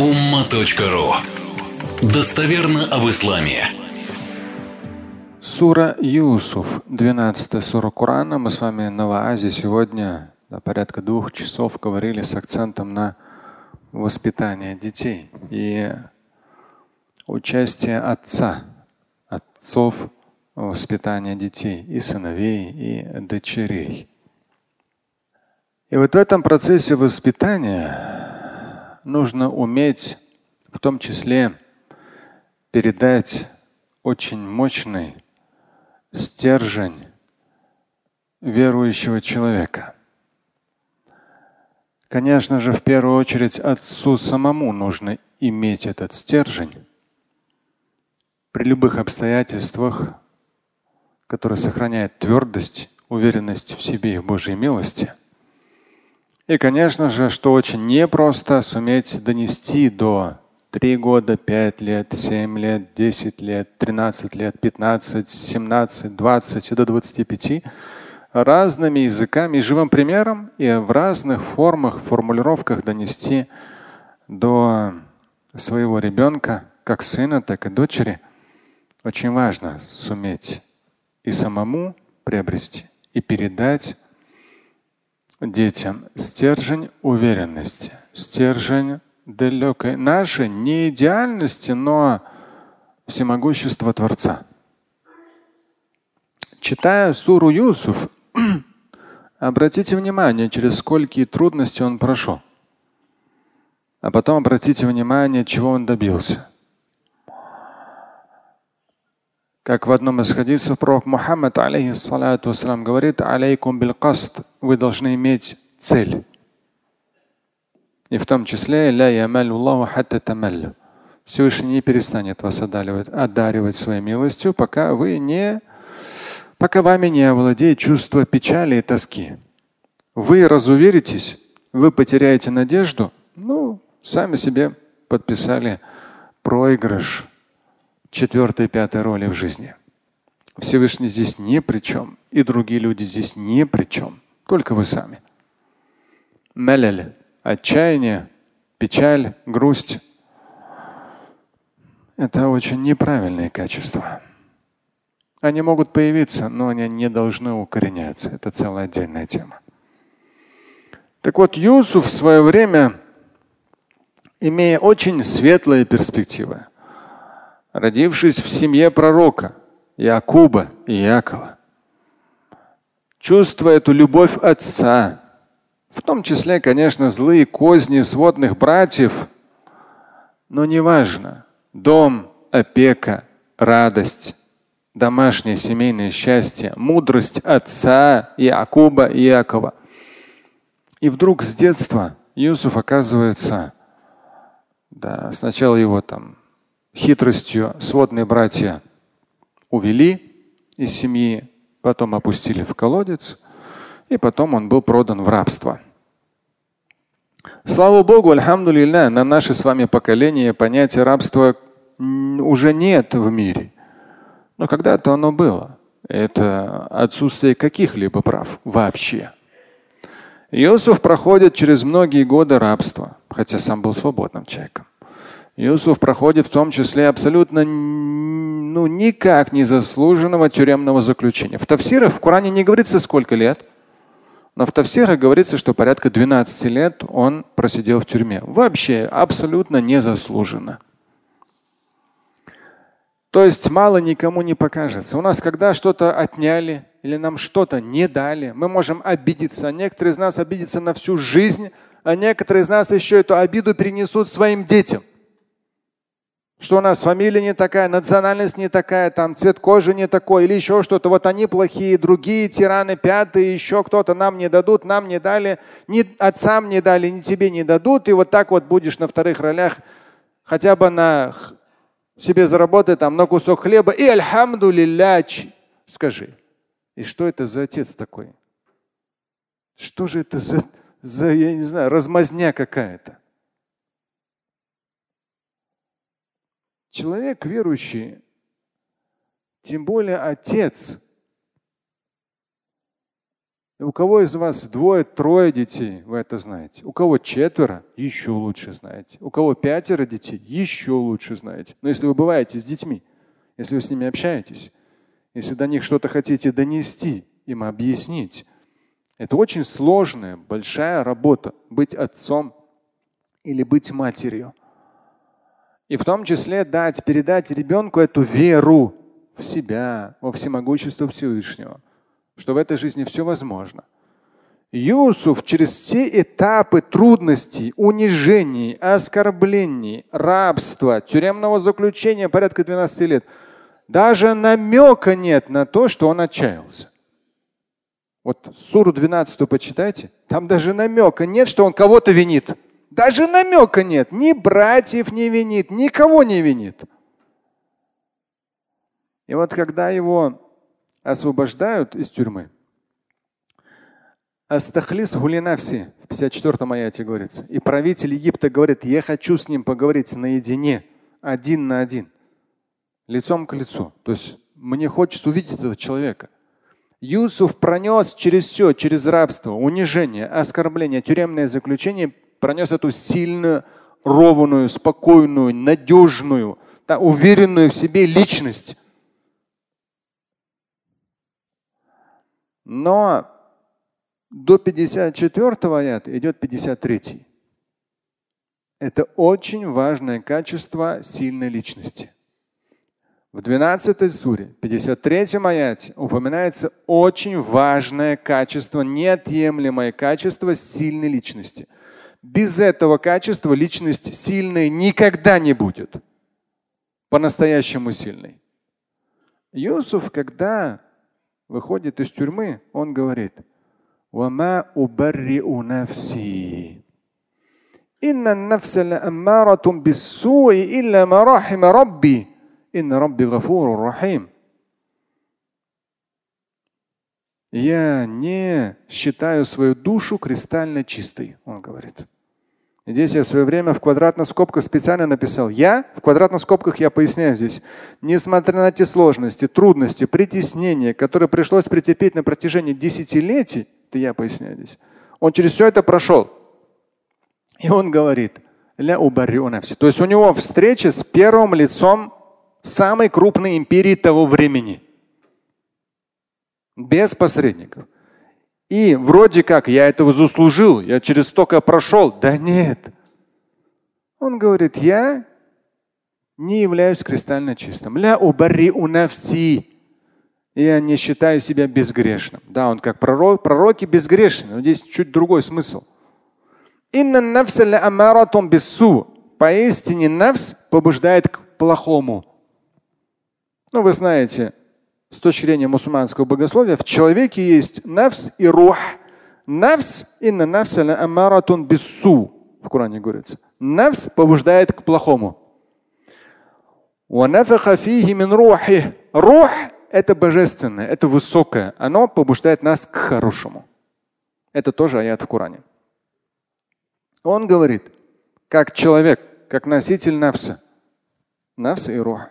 umma.ru Достоверно об исламе. Сура Юсуф, 12 сура Корана. Мы с вами на Ваазе сегодня на порядка двух часов говорили с акцентом на воспитание детей и участие отца, отцов в воспитании детей, и сыновей, и дочерей. И вот в этом процессе воспитания нужно уметь в том числе передать очень мощный стержень верующего человека. Конечно же, в первую очередь отцу самому нужно иметь этот стержень при любых обстоятельствах, который сохраняет твердость, уверенность в себе и в Божьей милости – и, конечно же, что очень непросто суметь донести до 3 года, 5 лет, 7 лет, 10 лет, 13 лет, 15, 17, 20 и до 25 разными языками и живым примером и в разных формах, формулировках донести до своего ребенка, как сына, так и дочери. Очень важно суметь и самому приобрести, и передать детям стержень уверенности, стержень далекой нашей не идеальности, но всемогущества Творца. Читая суру Юсуф, обратите внимание, через сколько трудностей он прошел. А потом обратите внимание, чего он добился. Как в одном из хадисов пророк Мухаммад, алейхиссалату говорит, алейкум бил вы должны иметь цель. И в том числе ля Всевышний не перестанет вас одаривать, одаривать своей милостью, пока вы не, пока вами не овладеет чувство печали и тоски. Вы разуверитесь, вы потеряете надежду, ну, сами себе подписали проигрыш четвертой, пятой роли в жизни. Всевышний здесь ни при чем, и другие люди здесь ни при чем, только вы сами. Мелель, отчаяние, печаль, грусть – это очень неправильные качества. Они могут появиться, но они не должны укореняться. Это целая отдельная тема. Так вот, Юсуф в свое время, имея очень светлые перспективы, родившись в семье пророка Якуба и Якова, чувствуя эту любовь отца, в том числе, конечно, злые козни сводных братьев, но неважно, дом, опека, радость, домашнее семейное счастье, мудрость отца Якуба и Якова. И вдруг с детства Иосиф оказывается, да, сначала его там хитростью сводные братья увели из семьи, потом опустили в колодец, и потом он был продан в рабство. Слава Богу, альхамдулилля, на наше с вами поколение понятия рабства уже нет в мире. Но когда-то оно было. Это отсутствие каких-либо прав вообще. Иосиф проходит через многие годы рабства, хотя сам был свободным человеком. Юсуф проходит в том числе абсолютно ну, никак не заслуженного тюремного заключения. В Тавсирах в Коране не говорится сколько лет, но в Тавсирах говорится, что порядка 12 лет он просидел в тюрьме. Вообще абсолютно незаслуженно. То есть мало никому не покажется. У нас, когда что-то отняли или нам что-то не дали, мы можем обидеться. Некоторые из нас обидятся на всю жизнь, а некоторые из нас еще эту обиду перенесут своим детям что у нас фамилия не такая, национальность не такая, там цвет кожи не такой или еще что-то. Вот они плохие, другие тираны, пятые, еще кто-то нам не дадут, нам не дали, ни отцам не дали, ни тебе не дадут. И вот так вот будешь на вторых ролях хотя бы на себе заработать там на кусок хлеба. И альхамду скажи. И что это за отец такой? Что же это за, за я не знаю, размазня какая-то? Человек верующий, тем более отец, у кого из вас двое, трое детей, вы это знаете. У кого четверо, еще лучше знаете. У кого пятеро детей, еще лучше знаете. Но если вы бываете с детьми, если вы с ними общаетесь, если до них что-то хотите донести, им объяснить, это очень сложная, большая работа быть отцом или быть матерью. И в том числе дать, передать ребенку эту веру в себя, во всемогущество Всевышнего, что в этой жизни все возможно. Юсуф через все этапы трудностей, унижений, оскорблений, рабства, тюремного заключения порядка 12 лет, даже намека нет на то, что он отчаялся. Вот суру 12 почитайте, там даже намека нет, что он кого-то винит. Даже намека нет. Ни братьев не винит, никого не винит. И вот когда его освобождают из тюрьмы, Астахлис гулинавси в 54-м аяте говорится. И правитель Египта говорит, я хочу с ним поговорить наедине, один на один, лицом к лицу. То есть мне хочется увидеть этого человека. Юсуф пронес через все, через рабство, унижение, оскорбление, тюремное заключение, пронес эту сильную, ровную, спокойную, надежную, да, уверенную в себе личность. Но до 54 аята идет 53. Это очень важное качество сильной личности. В 12 суре, 53 аяте упоминается очень важное качество, неотъемлемое качество сильной личности – без этого качества личность сильной никогда не будет. По-настоящему сильной. Юсуф, когда выходит из тюрьмы, он говорит, «Вама убарриу нафси». Инна нафсаля аммаратум биссуи илля марахима рабби. Инна рабби гафуру рахим. Я не считаю свою душу кристально чистой, он говорит. Здесь я в свое время в квадратных скобках специально написал. Я в квадратных скобках я поясняю здесь. Несмотря на те сложности, трудности, притеснения, которые пришлось претерпеть на протяжении десятилетий, это я поясняю здесь. Он через все это прошел. И он говорит, ля То есть у него встреча с первым лицом самой крупной империи того времени без посредников. И вроде как я этого заслужил, я через столько прошел. Да нет. Он говорит, я не являюсь кристально чистым. Ля убари унавси. Я не считаю себя безгрешным. Да, он как пророк, пророки безгрешны, но здесь чуть другой смысл. Инна амаратум бису. Поистине навс побуждает к плохому. Ну, вы знаете, с точки зрения мусульманского богословия, в человеке есть нафс и рух. Нафс инна нафса амаратун бису. В Коране говорится. Нафс побуждает к плохому. Рух – это божественное, это высокое. Оно побуждает нас к хорошему. Это тоже аят в Коране. Он говорит, как человек, как носитель нафса. Нафс и рух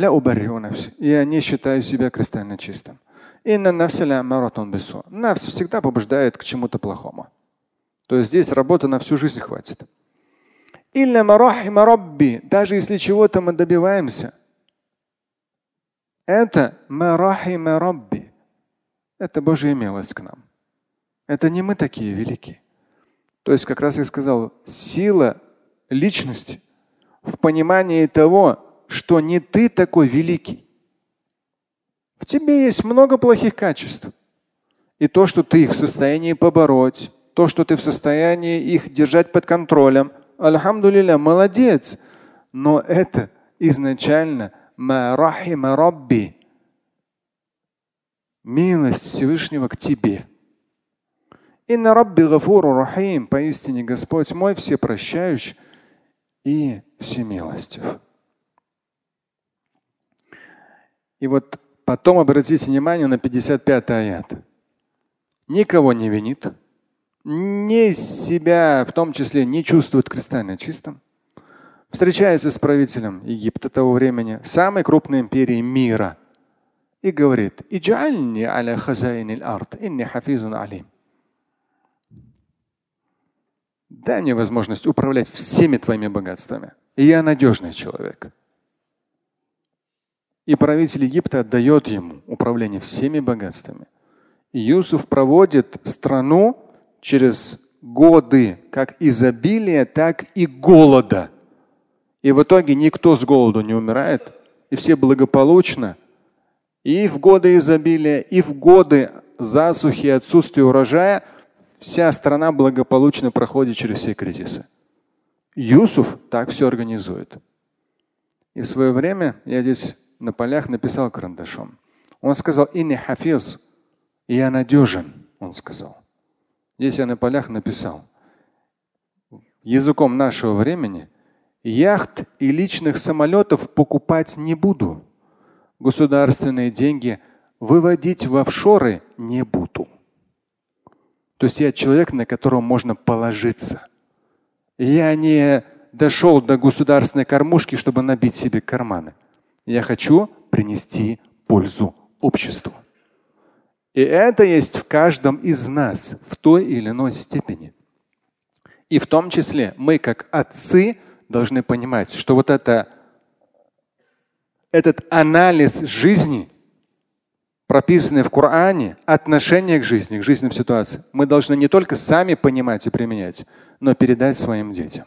ля убаррю нафси. Я не считаю себя кристально чистым. Инна нафсиля маратон бису. Нафс всегда побуждает к чему-то плохому. То есть здесь работы на всю жизнь хватит. Илля марахима рабби. Даже если чего-то мы добиваемся, это марахима рабби. Это Божья милость к нам. Это не мы такие велики. То есть, как раз я сказал, сила личности в понимании того, что не ты такой великий. В тебе есть много плохих качеств. И то, что ты их в состоянии побороть, то, что ты в состоянии их держать под контролем, альхамдулилля, молодец. Но это изначально рабби, милость Всевышнего к тебе. И на Рабби Гафуру Рахим, поистине Господь мой всепрощающий и всемилостив. И вот потом обратите внимание на 55 аят. Никого не винит, не себя в том числе не чувствует кристально чистым. Встречается с правителем Египта того времени, самой крупной империи мира. и говорит, «Иджальни аля хазайнил арт, инни хафизун алим». Дай мне возможность управлять всеми твоими богатствами. И я надежный человек. И правитель Египта отдает ему управление всеми богатствами. И Юсуф проводит страну через годы как изобилия, так и голода. И в итоге никто с голоду не умирает, и все благополучно. И в годы изобилия, и в годы засухи и отсутствия урожая вся страна благополучно проходит через все кризисы. Юсуф так все организует. И в свое время я здесь на полях написал карандашом. Он сказал, инни хафиз, я надежен, он сказал. Здесь я на полях написал. Языком нашего времени яхт и личных самолетов покупать не буду. Государственные деньги выводить в офшоры не буду. То есть я человек, на которого можно положиться. Я не дошел до государственной кормушки, чтобы набить себе карманы. Я хочу принести пользу обществу. И это есть в каждом из нас в той или иной степени. И в том числе мы, как отцы, должны понимать, что вот это, этот анализ жизни, прописанный в Коране, отношение к жизни, к жизненным ситуациям, мы должны не только сами понимать и применять, но передать своим детям.